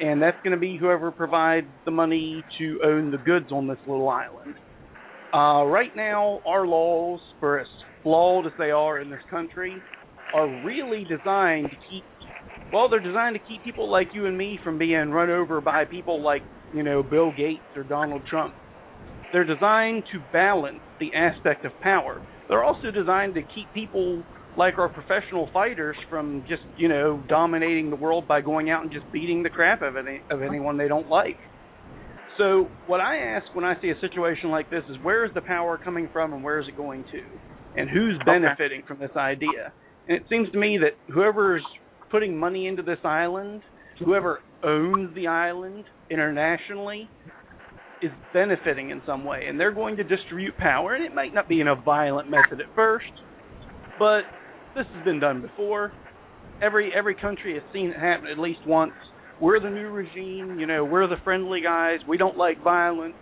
S4: And that's going to be whoever provides the money to own the goods on this little island. Uh, right now, our laws, for as flawed as they are in this country, are really designed to keep. Well, they're designed to keep people like you and me from being run over by people like, you know, Bill Gates or Donald Trump. They're designed to balance the aspect of power. They're also designed to keep people like our professional fighters from just, you know, dominating the world by going out and just beating the crap of any of anyone they don't like. So, what I ask when I see a situation like this is where is the power coming from and where is it going to? And who's benefiting from this idea? And it seems to me that whoever's putting money into this island, whoever owns the island internationally, is benefiting in some way. And they're going to distribute power. And it might not be in a violent method at first, but this has been done before. Every every country has seen it happen at least once. We're the new regime, you know, we're the friendly guys. We don't like violence.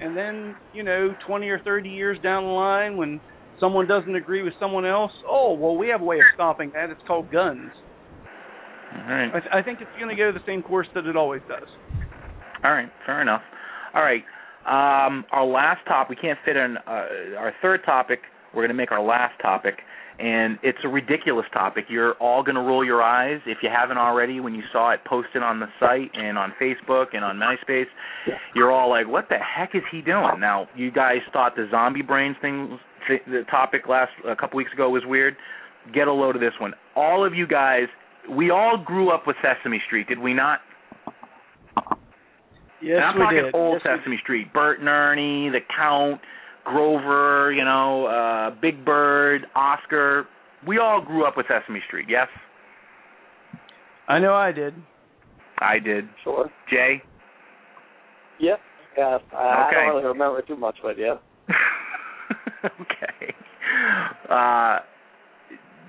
S4: And then, you know, 20 or 30 years down the line when someone doesn't agree with someone else, oh, well, we have a way of stopping that. It's called guns.
S1: All right.
S4: I, th- I think it's going to go the same course that it always does.
S1: All right, fair enough. All right, um, our last topic. We can't fit in uh, our third topic. We're going to make our last topic, and it's a ridiculous topic. You're all going to roll your eyes if you haven't already when you saw it posted on the site and on Facebook and on MySpace. You're all like, "What the heck is he doing?" Now, you guys thought the zombie brains thing, the topic last a couple weeks ago was weird. Get a load of this one. All of you guys, we all grew up with Sesame Street, did we not?
S4: Yes,
S1: and I'm
S4: we
S1: talking
S4: did.
S1: old
S4: Yes,
S1: Sesame Street. Bert and Ernie, the Count, Grover, you know, uh Big Bird, Oscar. We all grew up with Sesame Street, yes?
S4: I know I did.
S1: I did.
S5: Sure.
S1: Jay?
S5: Yep. Yeah. I, I don't really remember too much, but yeah. *laughs*
S1: okay. Uh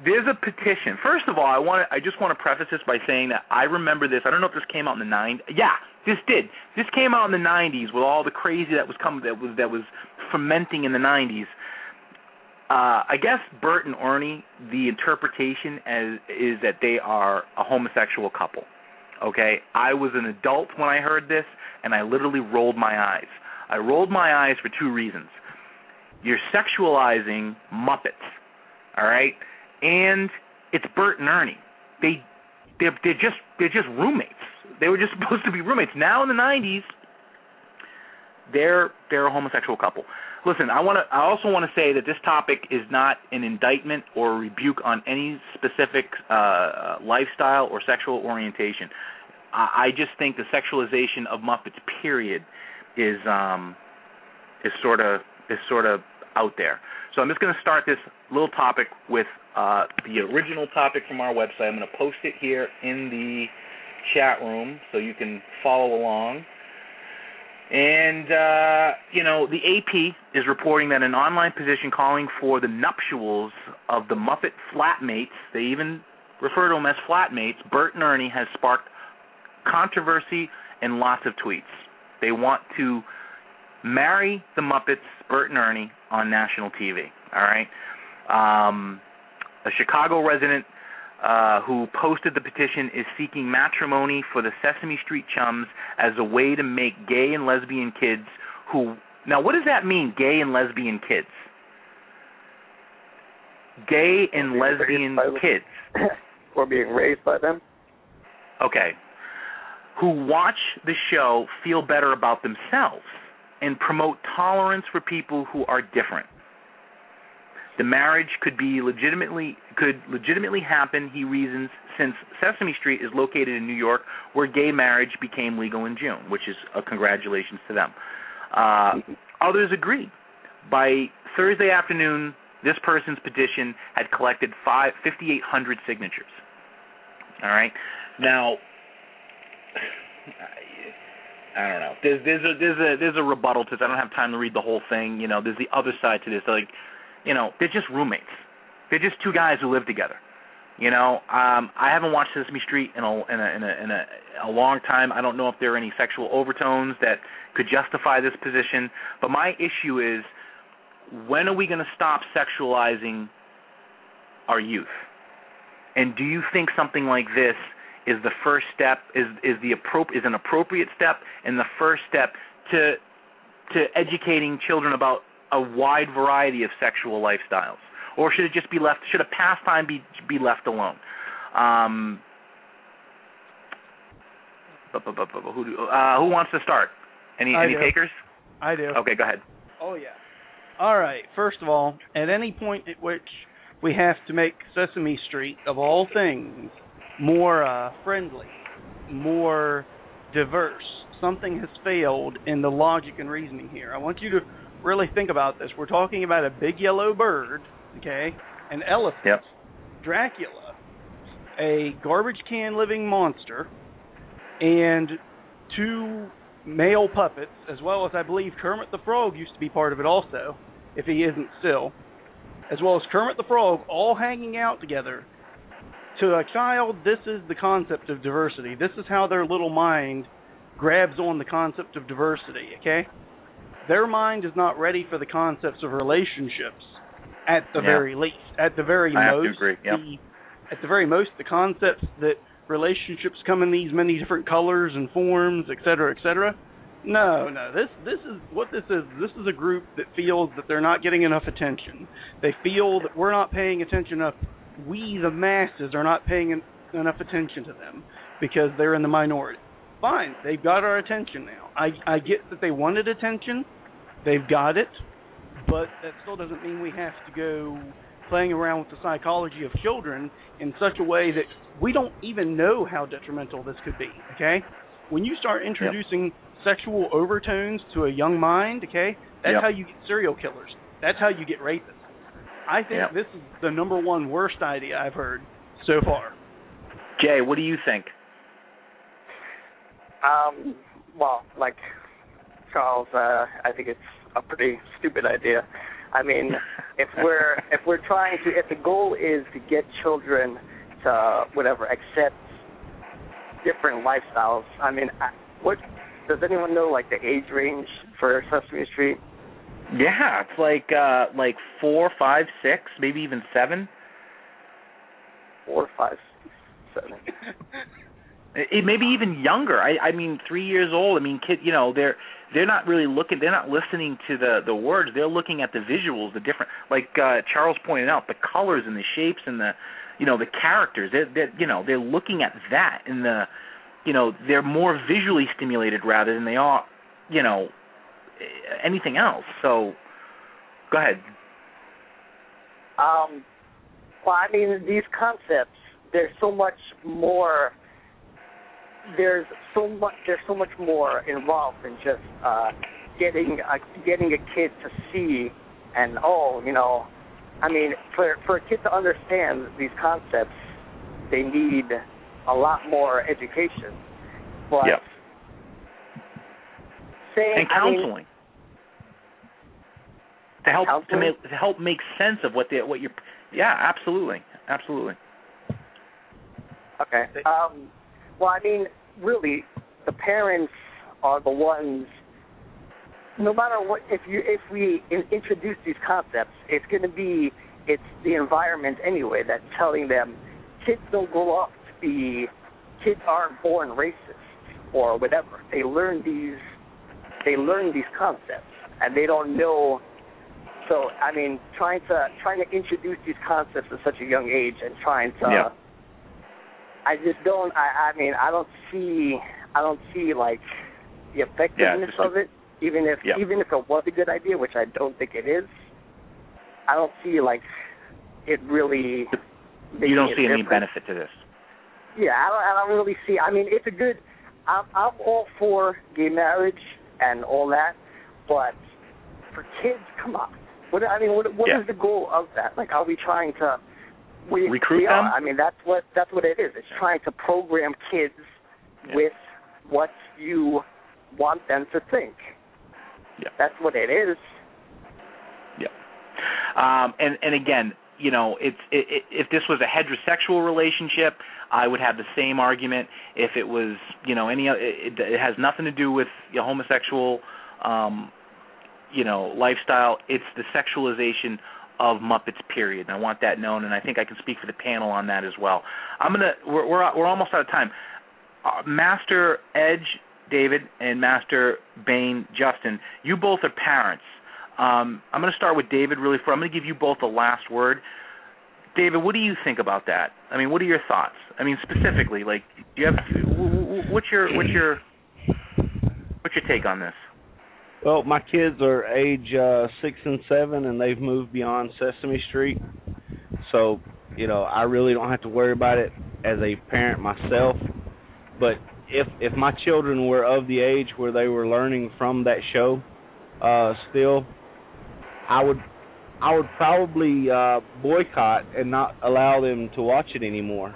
S1: there's a petition. First of all, I want to, I just want to preface this by saying that I remember this. I don't know if this came out in the 90s. Yeah, this did. This came out in the 90s with all the crazy that was coming that was that was fermenting in the 90s. Uh, I guess Bert and Ernie, the interpretation as is that they are a homosexual couple. Okay, I was an adult when I heard this, and I literally rolled my eyes. I rolled my eyes for two reasons. You're sexualizing Muppets, all right, and it's Bert and Ernie. They they're they're just they're just roommates. They were just *laughs* supposed to be roommates. Now in the '90s, they're they're a homosexual couple. Listen, I want to. I also want to say that this topic is not an indictment or a rebuke on any specific uh, lifestyle or sexual orientation. I, I just think the sexualization of Muppets, period, is um, is sort of is sort of out there. So I'm just going to start this little topic with uh, the original topic from our website. I'm going to post it here in the chat room so you can follow along. And, uh, you know, the AP is reporting that an online petition calling for the nuptials of the Muppet flatmates, they even refer to them as flatmates, Bert and Ernie, has sparked controversy and lots of tweets. They want to marry the Muppets, Bert and Ernie, on national TV. All right. Um, a Chicago resident uh, who posted the petition is seeking matrimony for the Sesame Street chums as a way to make gay and lesbian kids who. Now, what does that mean, gay and lesbian kids? Gay and lesbian kids. *coughs*
S5: or being raised by them.
S1: Okay. who watch the show feel better about themselves and promote tolerance for people who are different. The marriage could be legitimately could legitimately happen, he reasons, since Sesame Street is located in New York, where gay marriage became legal in June, which is a congratulations to them. Uh, others agree. By Thursday afternoon, this person's petition had collected five, 5,800 signatures. All right. Now, I don't know. There's there's a there's a there's a rebuttal to this. I don't have time to read the whole thing. You know, there's the other side to this. Like, you know, they're just roommates. They're just two guys who live together. You know, um, I haven't watched Sesame Street in a in a in a in a, a long time. I don't know if there are any sexual overtones that could justify this position. But my issue is, when are we going to stop sexualizing our youth? And do you think something like this is the first step? Is is the appro- is an appropriate step and the first step to to educating children about a wide variety of sexual lifestyles? or should it just be left? Should a pastime be be left alone? Um, who do, uh, who wants to start? Any
S4: I
S1: any
S4: do.
S1: takers?
S4: I do.
S1: Okay, go ahead.
S4: Oh yeah. All right. First of all, at any point at which we have to make Sesame Street, of all things, more uh, friendly, more diverse, something has failed in the logic and reasoning here. I want you to really think about this. We're talking about a big yellow bird, okay, an elephant,
S1: Yep.
S4: Dracula, a garbage can living monster, and two male puppets, as well as I believe Kermit the Frog used to be part of it also, if he isn't still, as well as Kermit the Frog, all hanging out together. To a child, this is the concept of diversity. This is how their little mind grabs on the concept of diversity, okay? Their mind is not ready for the concepts of relationships at the
S1: Yeah.
S4: very least. At the very
S1: I
S4: most,
S1: yep.
S4: the, at the very most, the concepts that relationships come in these many different colors and forms, et cetera, et cetera. No, no. This this is what this is. This is a group that feels that they're not getting enough attention. They feel that we're not paying attention enough. We, the masses, are not paying en- enough attention to them because they're in the minority. Fine, they've got our attention now. I I get that they wanted attention. They've got it, but that still doesn't mean we have to go playing around with the psychology of children in such a way that we don't even know how detrimental this could be. Okay, when you start introducing sexual overtones to a young mind, okay, that's
S1: Yep.
S4: how you get serial killers. That's how you get rapists. I think
S1: Yep.
S4: this is the number one worst idea I've heard so far.
S1: Jay, what do you think?
S5: Um, well, like Charles, uh, I think it's a pretty stupid idea. I mean, *laughs* if we're if we're trying to, if the goal is to get children to whatever accept different lifestyles, I mean, what does anyone know like the age range for Sesame Street?
S1: Yeah, it's like uh like four, five, six, maybe even seven.
S5: Four, five, seven. *laughs*
S1: It, maybe even younger. I I mean, three years old. I mean, kid. You know, they're they're not really looking. They're not listening to the the words. They're looking at the visuals, the different. Like uh Charles pointed out, the colors and the shapes and the, you know, the characters. They're they're you know they're looking at that and the, you know, they're more visually stimulated rather than they are, you know, anything else. So, go ahead.
S5: Um, well, I mean, these concepts, there's so much more. There's so much. There's so much more involved than just uh, getting a, getting a kid to see and oh, you know, I mean, for for a kid to understand these concepts, they need a lot more education. But
S1: Yep.
S5: saying,
S1: and
S5: I mean,
S1: counseling to help to make to help make sense of what they what you're yeah absolutely absolutely
S5: Okay. Um, well, I mean, really, the parents are the ones. No matter what, if you if we in, introduce these concepts, it's going to be it's the environment anyway that's telling them kids don't grow up to be kids aren't born racist or whatever. They learn these they learn these concepts and they don't know. So I mean, trying to trying to introduce these concepts at such a young age and trying to
S1: Yeah.
S5: I just don't. I, I mean, I don't see. I don't see like the effectiveness
S1: Yeah,
S5: of it. Even if
S1: Yeah.
S5: even if it was a good idea, which I don't think it is, I don't see like it really.
S1: You don't see any
S5: difference.
S1: benefit to this.
S5: Yeah, I don't, I don't really see. I mean, it's a good. I'm I'm all for gay marriage and all that, but for kids, come on. What I mean, what what is
S1: Yeah.
S5: the goal of that? Like, are we trying to we
S1: Recruit
S5: we are.
S1: them?
S5: I mean, that's what that's what it is. It's trying to program kids
S1: Yeah.
S5: with what you want them to think.
S1: Yeah.
S5: That's what it is.
S1: Yeah. Um, and and again, you know, it's i i if this was a heterosexual relationship, I would have the same argument. If it was, you know, any, it, it it has nothing to do with your homosexual, um, you know, lifestyle. It's the sexualization of Muppets. Period. And I want that known, and I think I can speak for the panel on that as well. I'm gonna. We're we're, we're almost out of time. Uh, Master Edge, David, and Master Bain, Justin. You both are parents. Um, I'm to start with David really for I'm to give you both the last word. David, what do you think about that? I mean, what are your thoughts? I mean, specifically, like, do you have what's your what's your what's your take on this?
S2: Well, my kids are age uh, six and seven, and they've moved beyond Sesame Street. So, you know, I really don't have to worry about it as a parent myself. But if if my children were of the age where they were learning from that show, uh, still, I would I would probably uh, boycott and not allow them to watch it anymore.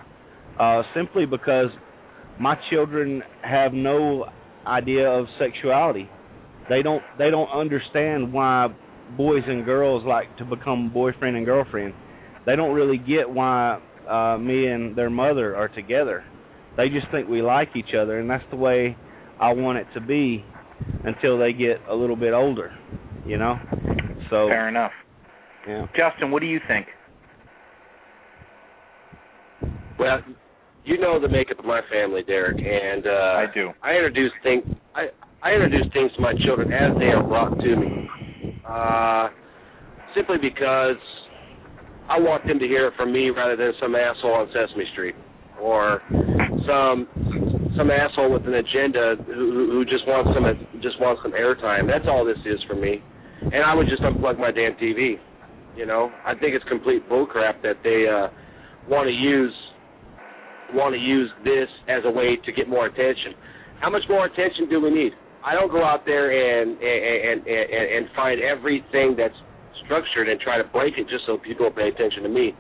S2: Uh, simply because my children have no idea of sexuality they don't they don't understand why boys and girls like to become boyfriend and girlfriend. They don't really get why uh me and their mother are together. They just think we like each other and that's the way I want it to be until they get a little bit older, you know? So
S1: Fair enough.
S2: yeah.
S1: Justin, what do you think?
S6: Well, you know the makeup of my family, Derek, and uh
S1: I do.
S6: I introduce things I I introduce things to my children as they are brought to me. Uh simply because I want them to hear it from me rather than some asshole on Sesame Street or some some asshole with an agenda who who just wants some just wants some airtime. That's all this is for me. And I would just unplug my damn TV. You know, I think it's complete bullcrap that they uh want to use want to use this as a way to get more attention. How much more attention do we need? I don't go out there and and and and, and find everything that's structured and try to break it just so people will pay attention to me.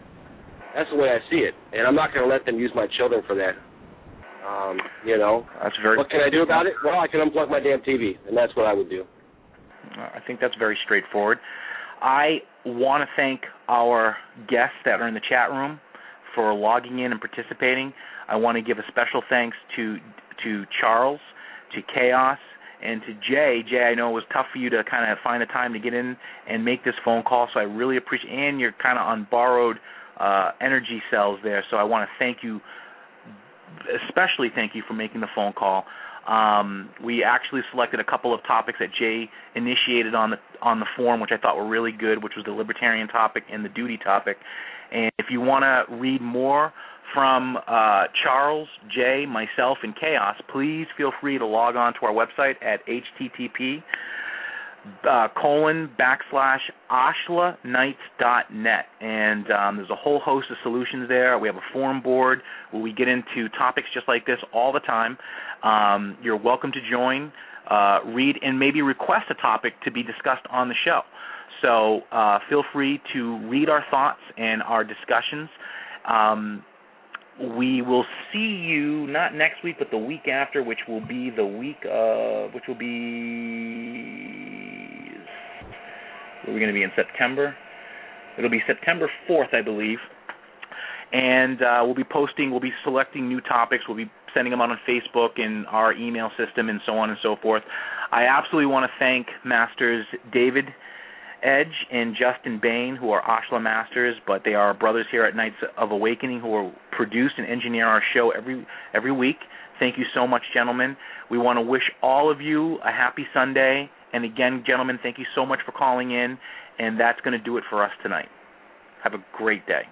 S6: That's the way I see it, and I'm not going to let them use my children for that. Um, you know,
S1: That's very.
S6: what can I do about it? Well, I can unplug my damn TV, and that's what I would do.
S1: I think that's very straightforward. I want to thank our guests that are in the chat room for logging in and participating. I want to give a special thanks to to Charles, to Chaos, and to Jay. Jay, I know it was tough for you to kind of find the time to get in and make this phone call, so I really appreciate. And you're kind of on borrowed uh, energy cells there, so I want to thank you, especially thank you for making the phone call. Um, we actually selected a couple of topics that Jay initiated on the on the forum, which I thought were really good, which was the libertarian topic and the duty topic. And if you want to read more from uh, Charles, Jay, myself, and Chaos, please feel free to log on to our website at http uh, colon backslash ashlaknights.net. And um, there's a whole host of solutions there. We have a forum board where we get into topics just like this all the time. Um, you're welcome to join, uh, read, and maybe request a topic to be discussed on the show. So uh, feel free to read our thoughts and our discussions. Um, we will see you not next week, but the week after, which will be the week of, which will be, we're we going to be in September? It'll be September 4th, I believe. And uh, we'll be posting, we'll be selecting new topics, we'll be sending them out on Facebook and our email system and so on and so forth. I absolutely want to thank Masters David Edge and Justin Bain, who are Ashla Masters, but they are brothers here at Knights of Awakening, who are produce and engineer our show every every week. Thank you so much, gentlemen. We want to wish all of you a happy Sunday. And again, gentlemen, thank you so much for calling in. And that's going to do it for us tonight. Have a great day.